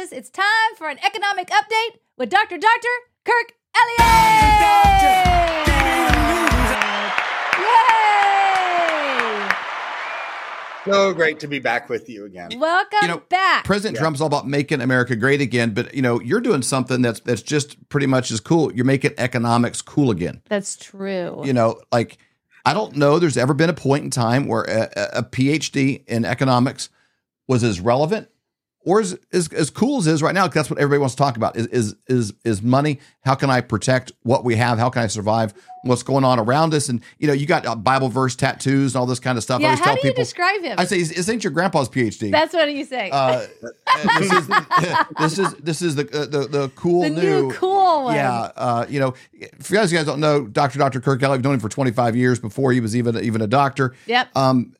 You know what time it is? Time for an economic update with Dr. Dr. Kirk Elliott. Yay! So great to be back with you again. Welcome You know, back. President Yeah. Trump's all about making America great again, but you know, you're doing something that's that's just pretty much as cool. You're making economics cool again. That's true. You know, like I don't know there's ever been a point in time where a, a- a PhD in economics was as relevant or as, as as cool as it is right now. 'cause that's what everybody wants to talk about is is is is money. How can I protect what we have? How can I survive what's going on around us? And you know, you got uh, Bible verse tattoos and all this kind of stuff. I yeah, always how tell do you people. describe him? I say, this ain't your grandpa's PhD. That's what you say. Uh, this is this is this is the uh, the the cool the new, cool one. Yeah, uh, you know, for you guys, you guys don't know, Dr. Dr. Kirk Elliott, I've known him for 25 years before he was even even a doctor. Yep. Um,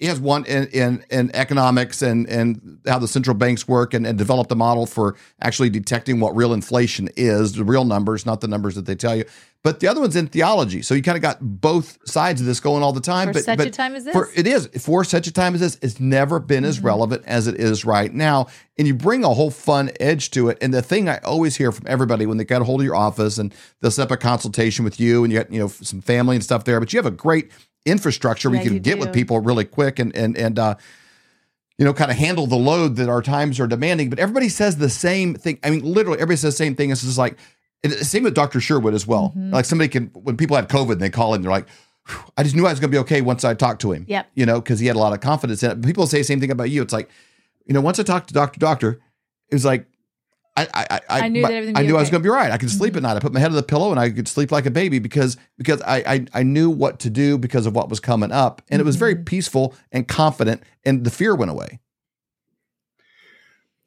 he has one in, in in economics and and how the central banks work and, and developed a model for actually detecting what real inflation is, the real numbers, not the numbers that they tell you. But the other one's in theology, so you kind of got both sides of this going all the time. For but such but a time as this. for it is for such a time as this, it's never been as mm-hmm. relevant as it is right now. And you bring a whole fun edge to it. And the thing I always hear from everybody when they get a hold of your office and they'll set up a consultation with you, and you got you know some family and stuff there, but you have a great infrastructure Yeah, you can get do. with people really quick and and and uh, you know, kind of handle the load that our times are demanding. But everybody says the same thing. I mean, literally, everybody says the same thing. It's just like, same with Dr. Sherwood as well. Mm-hmm. Like somebody can, when people have COVID and they call in, they're like, I just knew I was going to be okay once I talked to him. Yep. You know, because he had a lot of confidence in it. People say the same thing about you. It's like, you know, once I talked to Dr. Doctor, it was like, I I I, I knew my- that everything I be knew I was. Mm-hmm. going to be right. I could sleep at night. I put my head on the pillow and I could sleep like a baby because because I I, I knew what to do because of what was coming up, and it was very Mm-hmm. peaceful and confident, and the fear went away.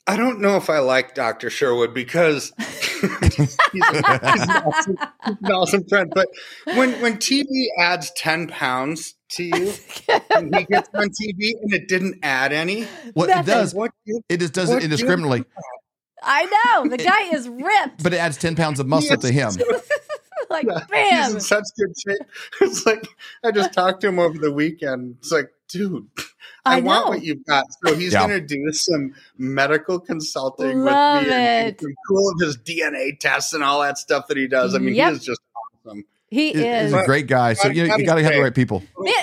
I don't know if I like Dr. Sherwood because he's, a- he's an awesome, he's an awesome friend. But when, when TV adds 10 pounds to you and he gets on TV and it didn't add any, What it does, what do you- it just does what it do indiscriminately, I know. The guy is ripped. but it adds ten pounds of muscle to him. like, he's bam. in such good shape. It's like I just talked to him over the weekend. It's like, dude, I, I want what you've got. So he's Yeah. going to do some medical consulting Love with me and it. do some cool of his DNA tests and all that stuff that he does. I mean, Yep. he is just awesome. He He's is. a great guy. So you you got to have the right people. Man,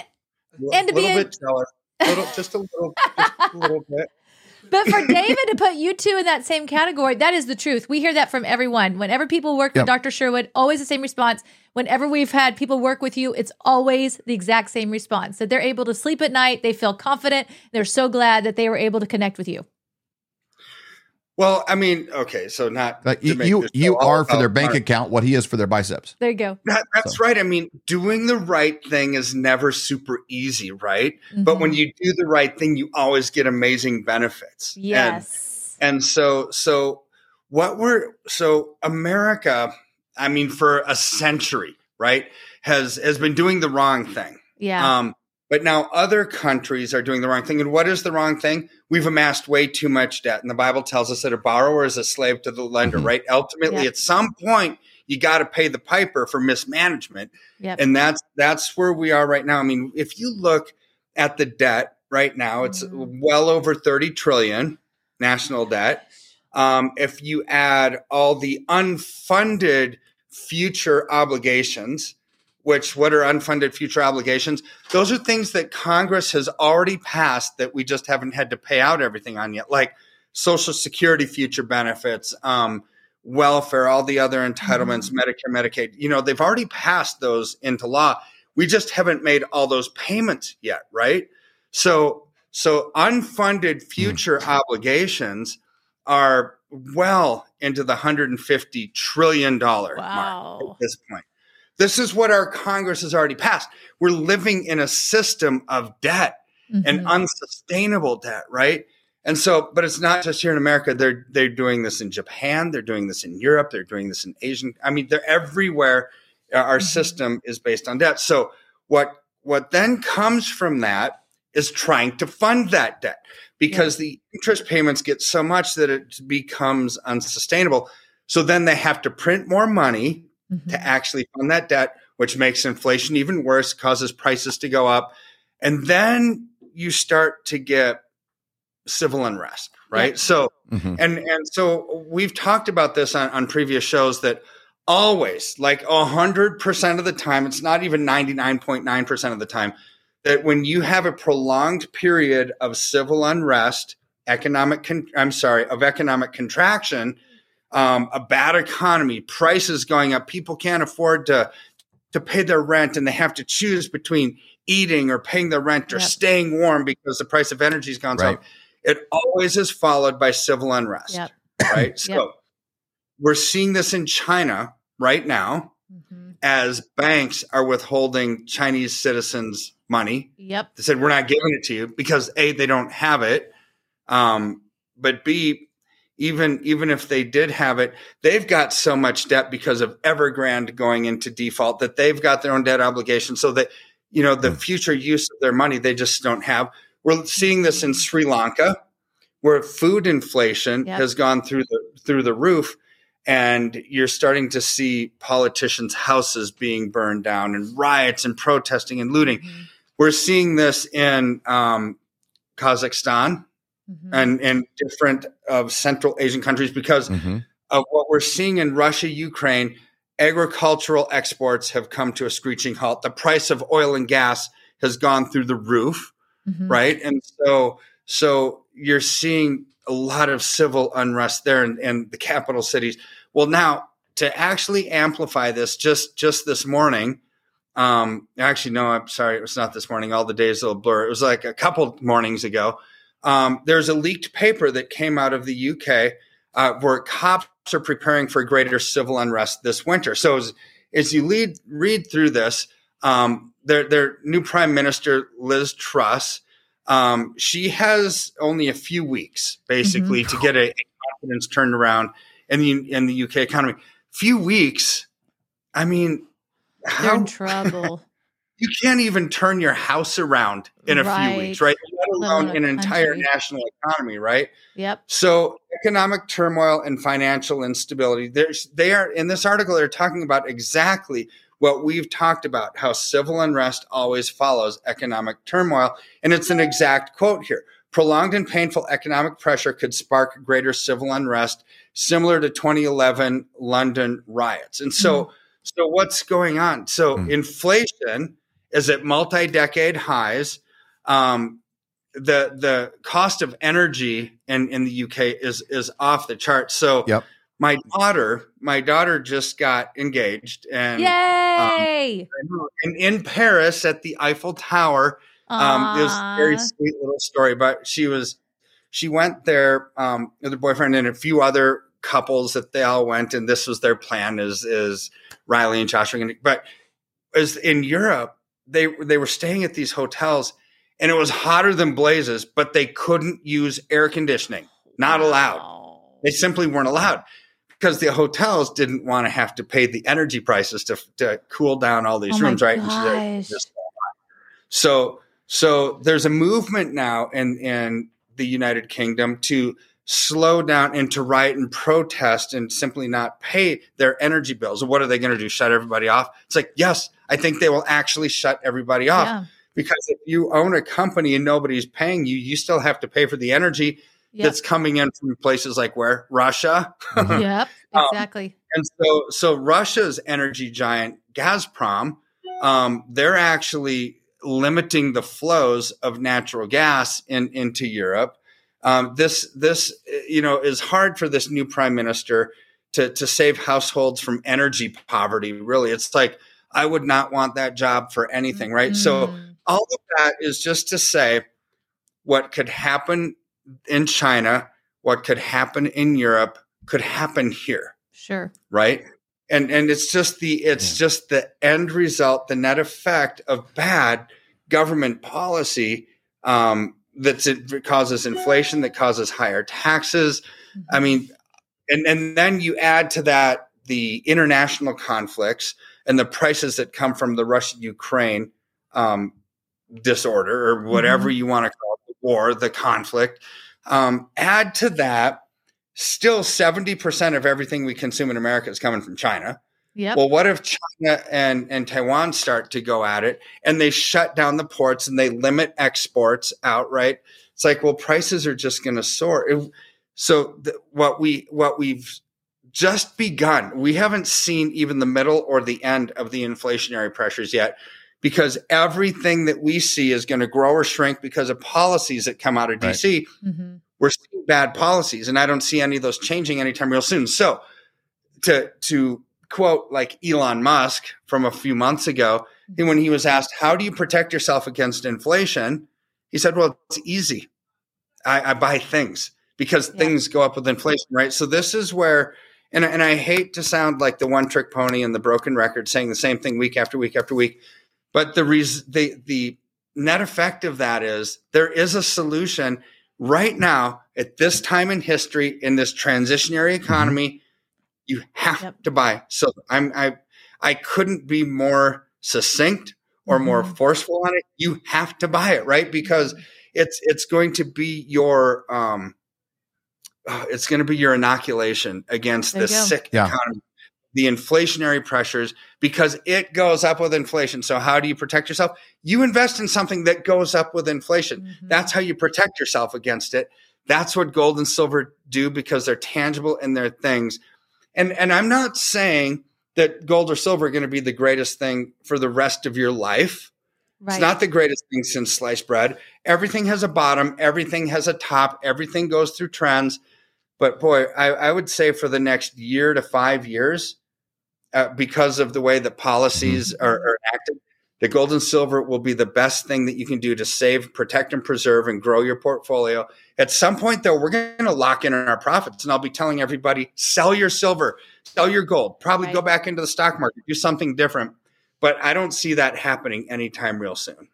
A And to be little a- bit jealous. Little, just a little, just a little bit. But for David to put you two in that same category, that is the truth. We hear that from everyone. Whenever people work with Dr. Sherwood, always the same response. Whenever we've had people work with you, it's always the exact same response that they're able to sleep at night. They feel confident. They're so glad that they were able to connect with you. Well, I mean, okay, so not Like you, you, you all are for their bank Mark. account what he is for their biceps. There you go. That, that's right. I mean, doing the right thing is never super easy, right? But Mhm. when you do the right thing, you always get amazing benefits. And- yes. And, so, so what we're so America, I mean, for a century, right, has has been doing the wrong thing. yeah. Um, but now other countries are doing the wrong thing. And what is the wrong thing? We've amassed way too much debt. And the Bible tells us that a borrower is a slave to the lender, Mhm. right? Ultimately, Yeah. at some point, you got to pay the piper for mismanagement. yep. And that's that's where we are right now. I mean, if you look at the debt right now, it's Mhm. well over 30 trillion national debt. Um, if you add all the unfunded future obligations, which what are unfunded future obligations? Those are things that Congress has already passed that we just haven't had to pay out everything on yet, like Social Security future benefits, um, welfare, all the other entitlements, Medicare, Medicaid. You know, they've already passed those into law. We just haven't made all those payments yet, right? So, so unfunded future obligations are well into the 150 trillion dollar mark Wow. at this point. This is what our Congress has already passed. We're living in a system of debt and Mhm. unsustainable debt, right? And so, but it's not just here in America. They're they're doing this in Japan. They're doing this in Europe. They're doing this in Asian. I mean, they're everywhere. Our Mhm. system is based on debt. So what what then comes from that is trying to fund that debt because the interest payments get so much that it becomes unsustainable. So then they have to print more money Mhm. to actually fund that debt, which makes inflation even worse, causes prices to go up. And then you start to get civil unrest, right? Yep. So, mm-hmm. and and so we've talked about this on, on previous shows that always, like hundred percent of the time, it's not even ninety nine point nine percent of the time, that when you have a prolonged period of civil unrest, economic, con- I'm sorry, of economic contraction, um, a bad economy, prices going up, people can't afford to to pay their rent, and they have to choose between eating or paying their rent or yep. staying warm because the price of energy has gone right. up. It always is followed by civil unrest. Yep. Right. so yep. we're seeing this in China right now mm-hmm. as banks are withholding Chinese citizens money. Yep. They said, we're not giving it to you because A, they don't have it. Um, but B, even even if they did have it, they've got so much debt because of Evergrande going into default that they've got their own debt obligation. So that you know the hmm. future use of their money they just don't have. We're seeing this in Sri Lanka, where food inflation yep. has gone through the through the roof, and you're starting to see politicians' houses being burned down and riots and protesting and looting. Mm-hmm. We're seeing this in um, Kazakhstan mm-hmm. and and different of Central Asian countries because mm-hmm. of what we're seeing in Russia, Ukraine agricultural exports have come to a screeching halt. The price of oil and gas has gone through the roof, mm-hmm. right? And so, so you're seeing a lot of civil unrest there in, in, the capital cities. Well, now to actually amplify this, just just this morning, um, actually, no, I'm sorry, it was not this morning. All the days will blur. It was like a couple mornings ago. Um, there's a leaked paper that came out of the UK uh, where cops are preparing for greater civil unrest this winter. So as, as you lead, read through this, um, their, their new prime minister, Liz Truss, um, she has only a few weeks basically mm-hmm. to get a, a, confidence turned around in the, in the UK economy. Few weeks. I mean, how, they're in trouble. you can't even turn your house around in a right. few weeks, right? Let alone an entire national economy, right? Yep. So economic turmoil and financial instability. There's they are in this article. They're talking about exactly what we've talked about: how civil unrest always follows economic turmoil, and it's an exact quote here. Prolonged and painful economic pressure could spark greater civil unrest, similar to 2011 London riots. And so, mm. so what's going on? So mm. inflation is at multi-decade highs. Um, the the cost of energy in, in the UK is is off the chart. So yep. my daughter, my daughter just got engaged and Yay! Um, and in Paris at the Eiffel Tower. Um, it was a very sweet little story, but she was she went there um, with her boyfriend and a few other couples that they all went, and this was their plan is is Riley and Joshua. But as in Europe, they they were staying at these hotels and it was hotter than blazes, but they couldn't use air conditioning. Not allowed. They simply weren't allowed because the hotels didn't want to have to pay the energy prices to, to cool down all these oh rooms, right? So, so there's a movement now in in the United Kingdom to slow down and to riot and protest and simply not pay their energy bills. What are they going to do? Shut everybody off? It's like, yes, I think they will actually shut everybody off. Yeah. Because if you own a company and nobody's paying you, you still have to pay for the energy yep. that's coming in from places like where Russia. Mm-hmm. yep, um, exactly. Um, and so, so Russia's energy giant Gazprom, um, they're actually limiting the flows of natural gas in, into Europe. Um, this, this, you know, is hard for this new prime minister to to save households from energy poverty. Really, it's like I would not want that job for anything, right? Mm. So all of that is just to say what could happen in China, what could happen in Europe, could happen here. Sure. Right? And and it's just the it's yeah. just the end result, the net effect of bad government policy um, that it causes inflation, that causes higher taxes. Mm-hmm. I mean, and and then you add to that the international conflicts and the prices that come from the Russia Ukraine um, disorder or whatever mm-hmm. you want to call it, the war, the conflict. Um, add to that, still 70% of everything we consume in America is coming from China. Yep. Well, what if China and, and Taiwan start to go at it and they shut down the ports and they limit exports outright? It's like, well, prices are just going to soar. It, so th- what we what we've just begun. We haven't seen even the middle or the end of the inflationary pressures yet because everything that we see is going to grow or shrink because of policies that come out of Right. DC. Mm-hmm. We're seeing bad policies, and I don't see any of those changing anytime real soon. So, to to quote like Elon Musk from a few months ago, he- when he was asked, "How do you protect yourself against inflation?" He said, "Well, it's easy. I, I buy things because Yeah. things go up with inflation, right? So this is where." And, and I hate to sound like the one trick pony and the broken record saying the same thing week after week after week. But the reason the the net effect of that is there is a solution right now at this time in history in this transitionary economy. You have Yep. to buy. So I'm I I couldn't be more succinct or more Mhm. forceful on it. You have to buy it, right? Because it's it's going to be your um uh, it's going to be your inoculation against There this go. sick Yeah. economy the inflationary pressures because it goes up with inflation so how do you protect yourself you invest in something that goes up with inflation Mhm. that's how you protect yourself against it that's what gold and silver do because they're tangible and they're things and and i'm not saying that gold or silver are going to be the greatest thing for the rest of your life Right. it's not the greatest thing since sliced bread. Everything has a bottom, everything has a top, everything goes through trends. But boy, I, I would say for the next year to five years, uh, because of the way that policies are, are acted, the gold and silver will be the best thing that you can do to save, protect, and preserve and grow your portfolio. At some point, though, we're going to lock in our profits, and I'll be telling everybody: sell your silver, sell your gold, probably go back into the stock market, do something different. But I don't see that happening anytime real soon.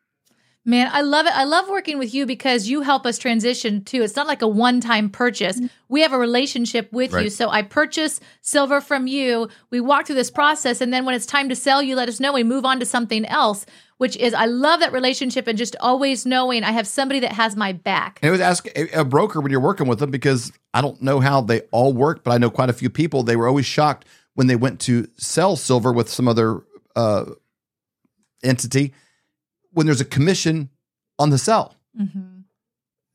Man, I love it. I love working with you because you help us transition too. It's not like a one time purchase. We have a relationship with you. So I purchase silver from you. We walk through this process. And then when it's time to sell, you let us know. We move on to something else, which is, I love that relationship and just always knowing I have somebody that has my back. And it would ask a, a broker when you're working with them because I don't know how they all work, but I know quite a few people. They were always shocked when they went to sell silver with some other uh, entity when there's a commission on the sell. Mhm.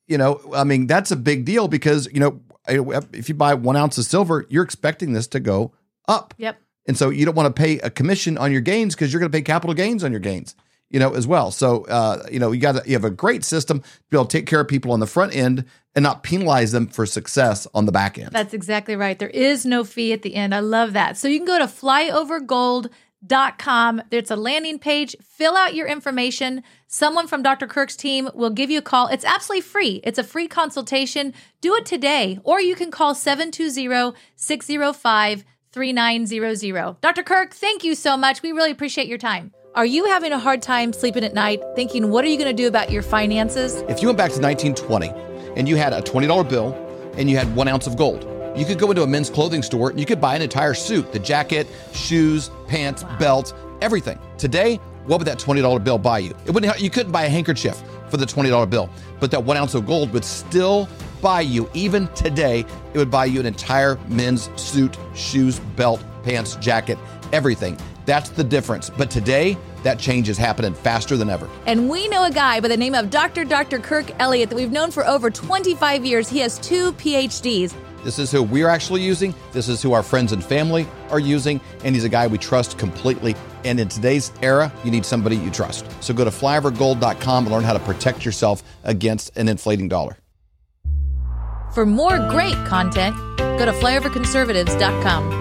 You know, I mean, that's a big deal because, you know, if you buy one ounce of silver, you're expecting this to go up. Yep. And so you don't want to pay a commission on your gains because you're going to pay capital gains on your gains, you know, as well. So, uh, you know, you got you have a great system to be able to take care of people on the front end and not penalize them for success on the back end. That's exactly right. There is no fee at the end. I love that. So you can go to flyovergold.com. There's a landing page. Fill out your information. Someone from Dr. Kirk's team will give you a call. It's absolutely free. It's a free consultation. Do it today, or you can call 720 605 3900. Dr. Kirk, thank you so much. We really appreciate your time. Are you having a hard time sleeping at night, thinking, what are you going to do about your finances? If you went back to 1920 and you had a $20 bill and you had one ounce of gold, you could go into a men's clothing store and you could buy an entire suit the jacket, shoes, pants, belt, everything. Today, what would that $20 bill buy you? It wouldn't, you couldn't buy a handkerchief for the $20 bill, but that one ounce of gold would still buy you, even today, it would buy you an entire men's suit, shoes, belt, pants, jacket, everything. That's the difference. But today, that change is happening faster than ever. And we know a guy by the name of Dr. Dr. Kirk Elliott that we've known for over 25 years. He has two PhDs. This is who we're actually using. This is who our friends and family are using. And he's a guy we trust completely. And in today's era, you need somebody you trust. So go to flyovergold.com and learn how to protect yourself against an inflating dollar. For more great content, go to flyoverconservatives.com.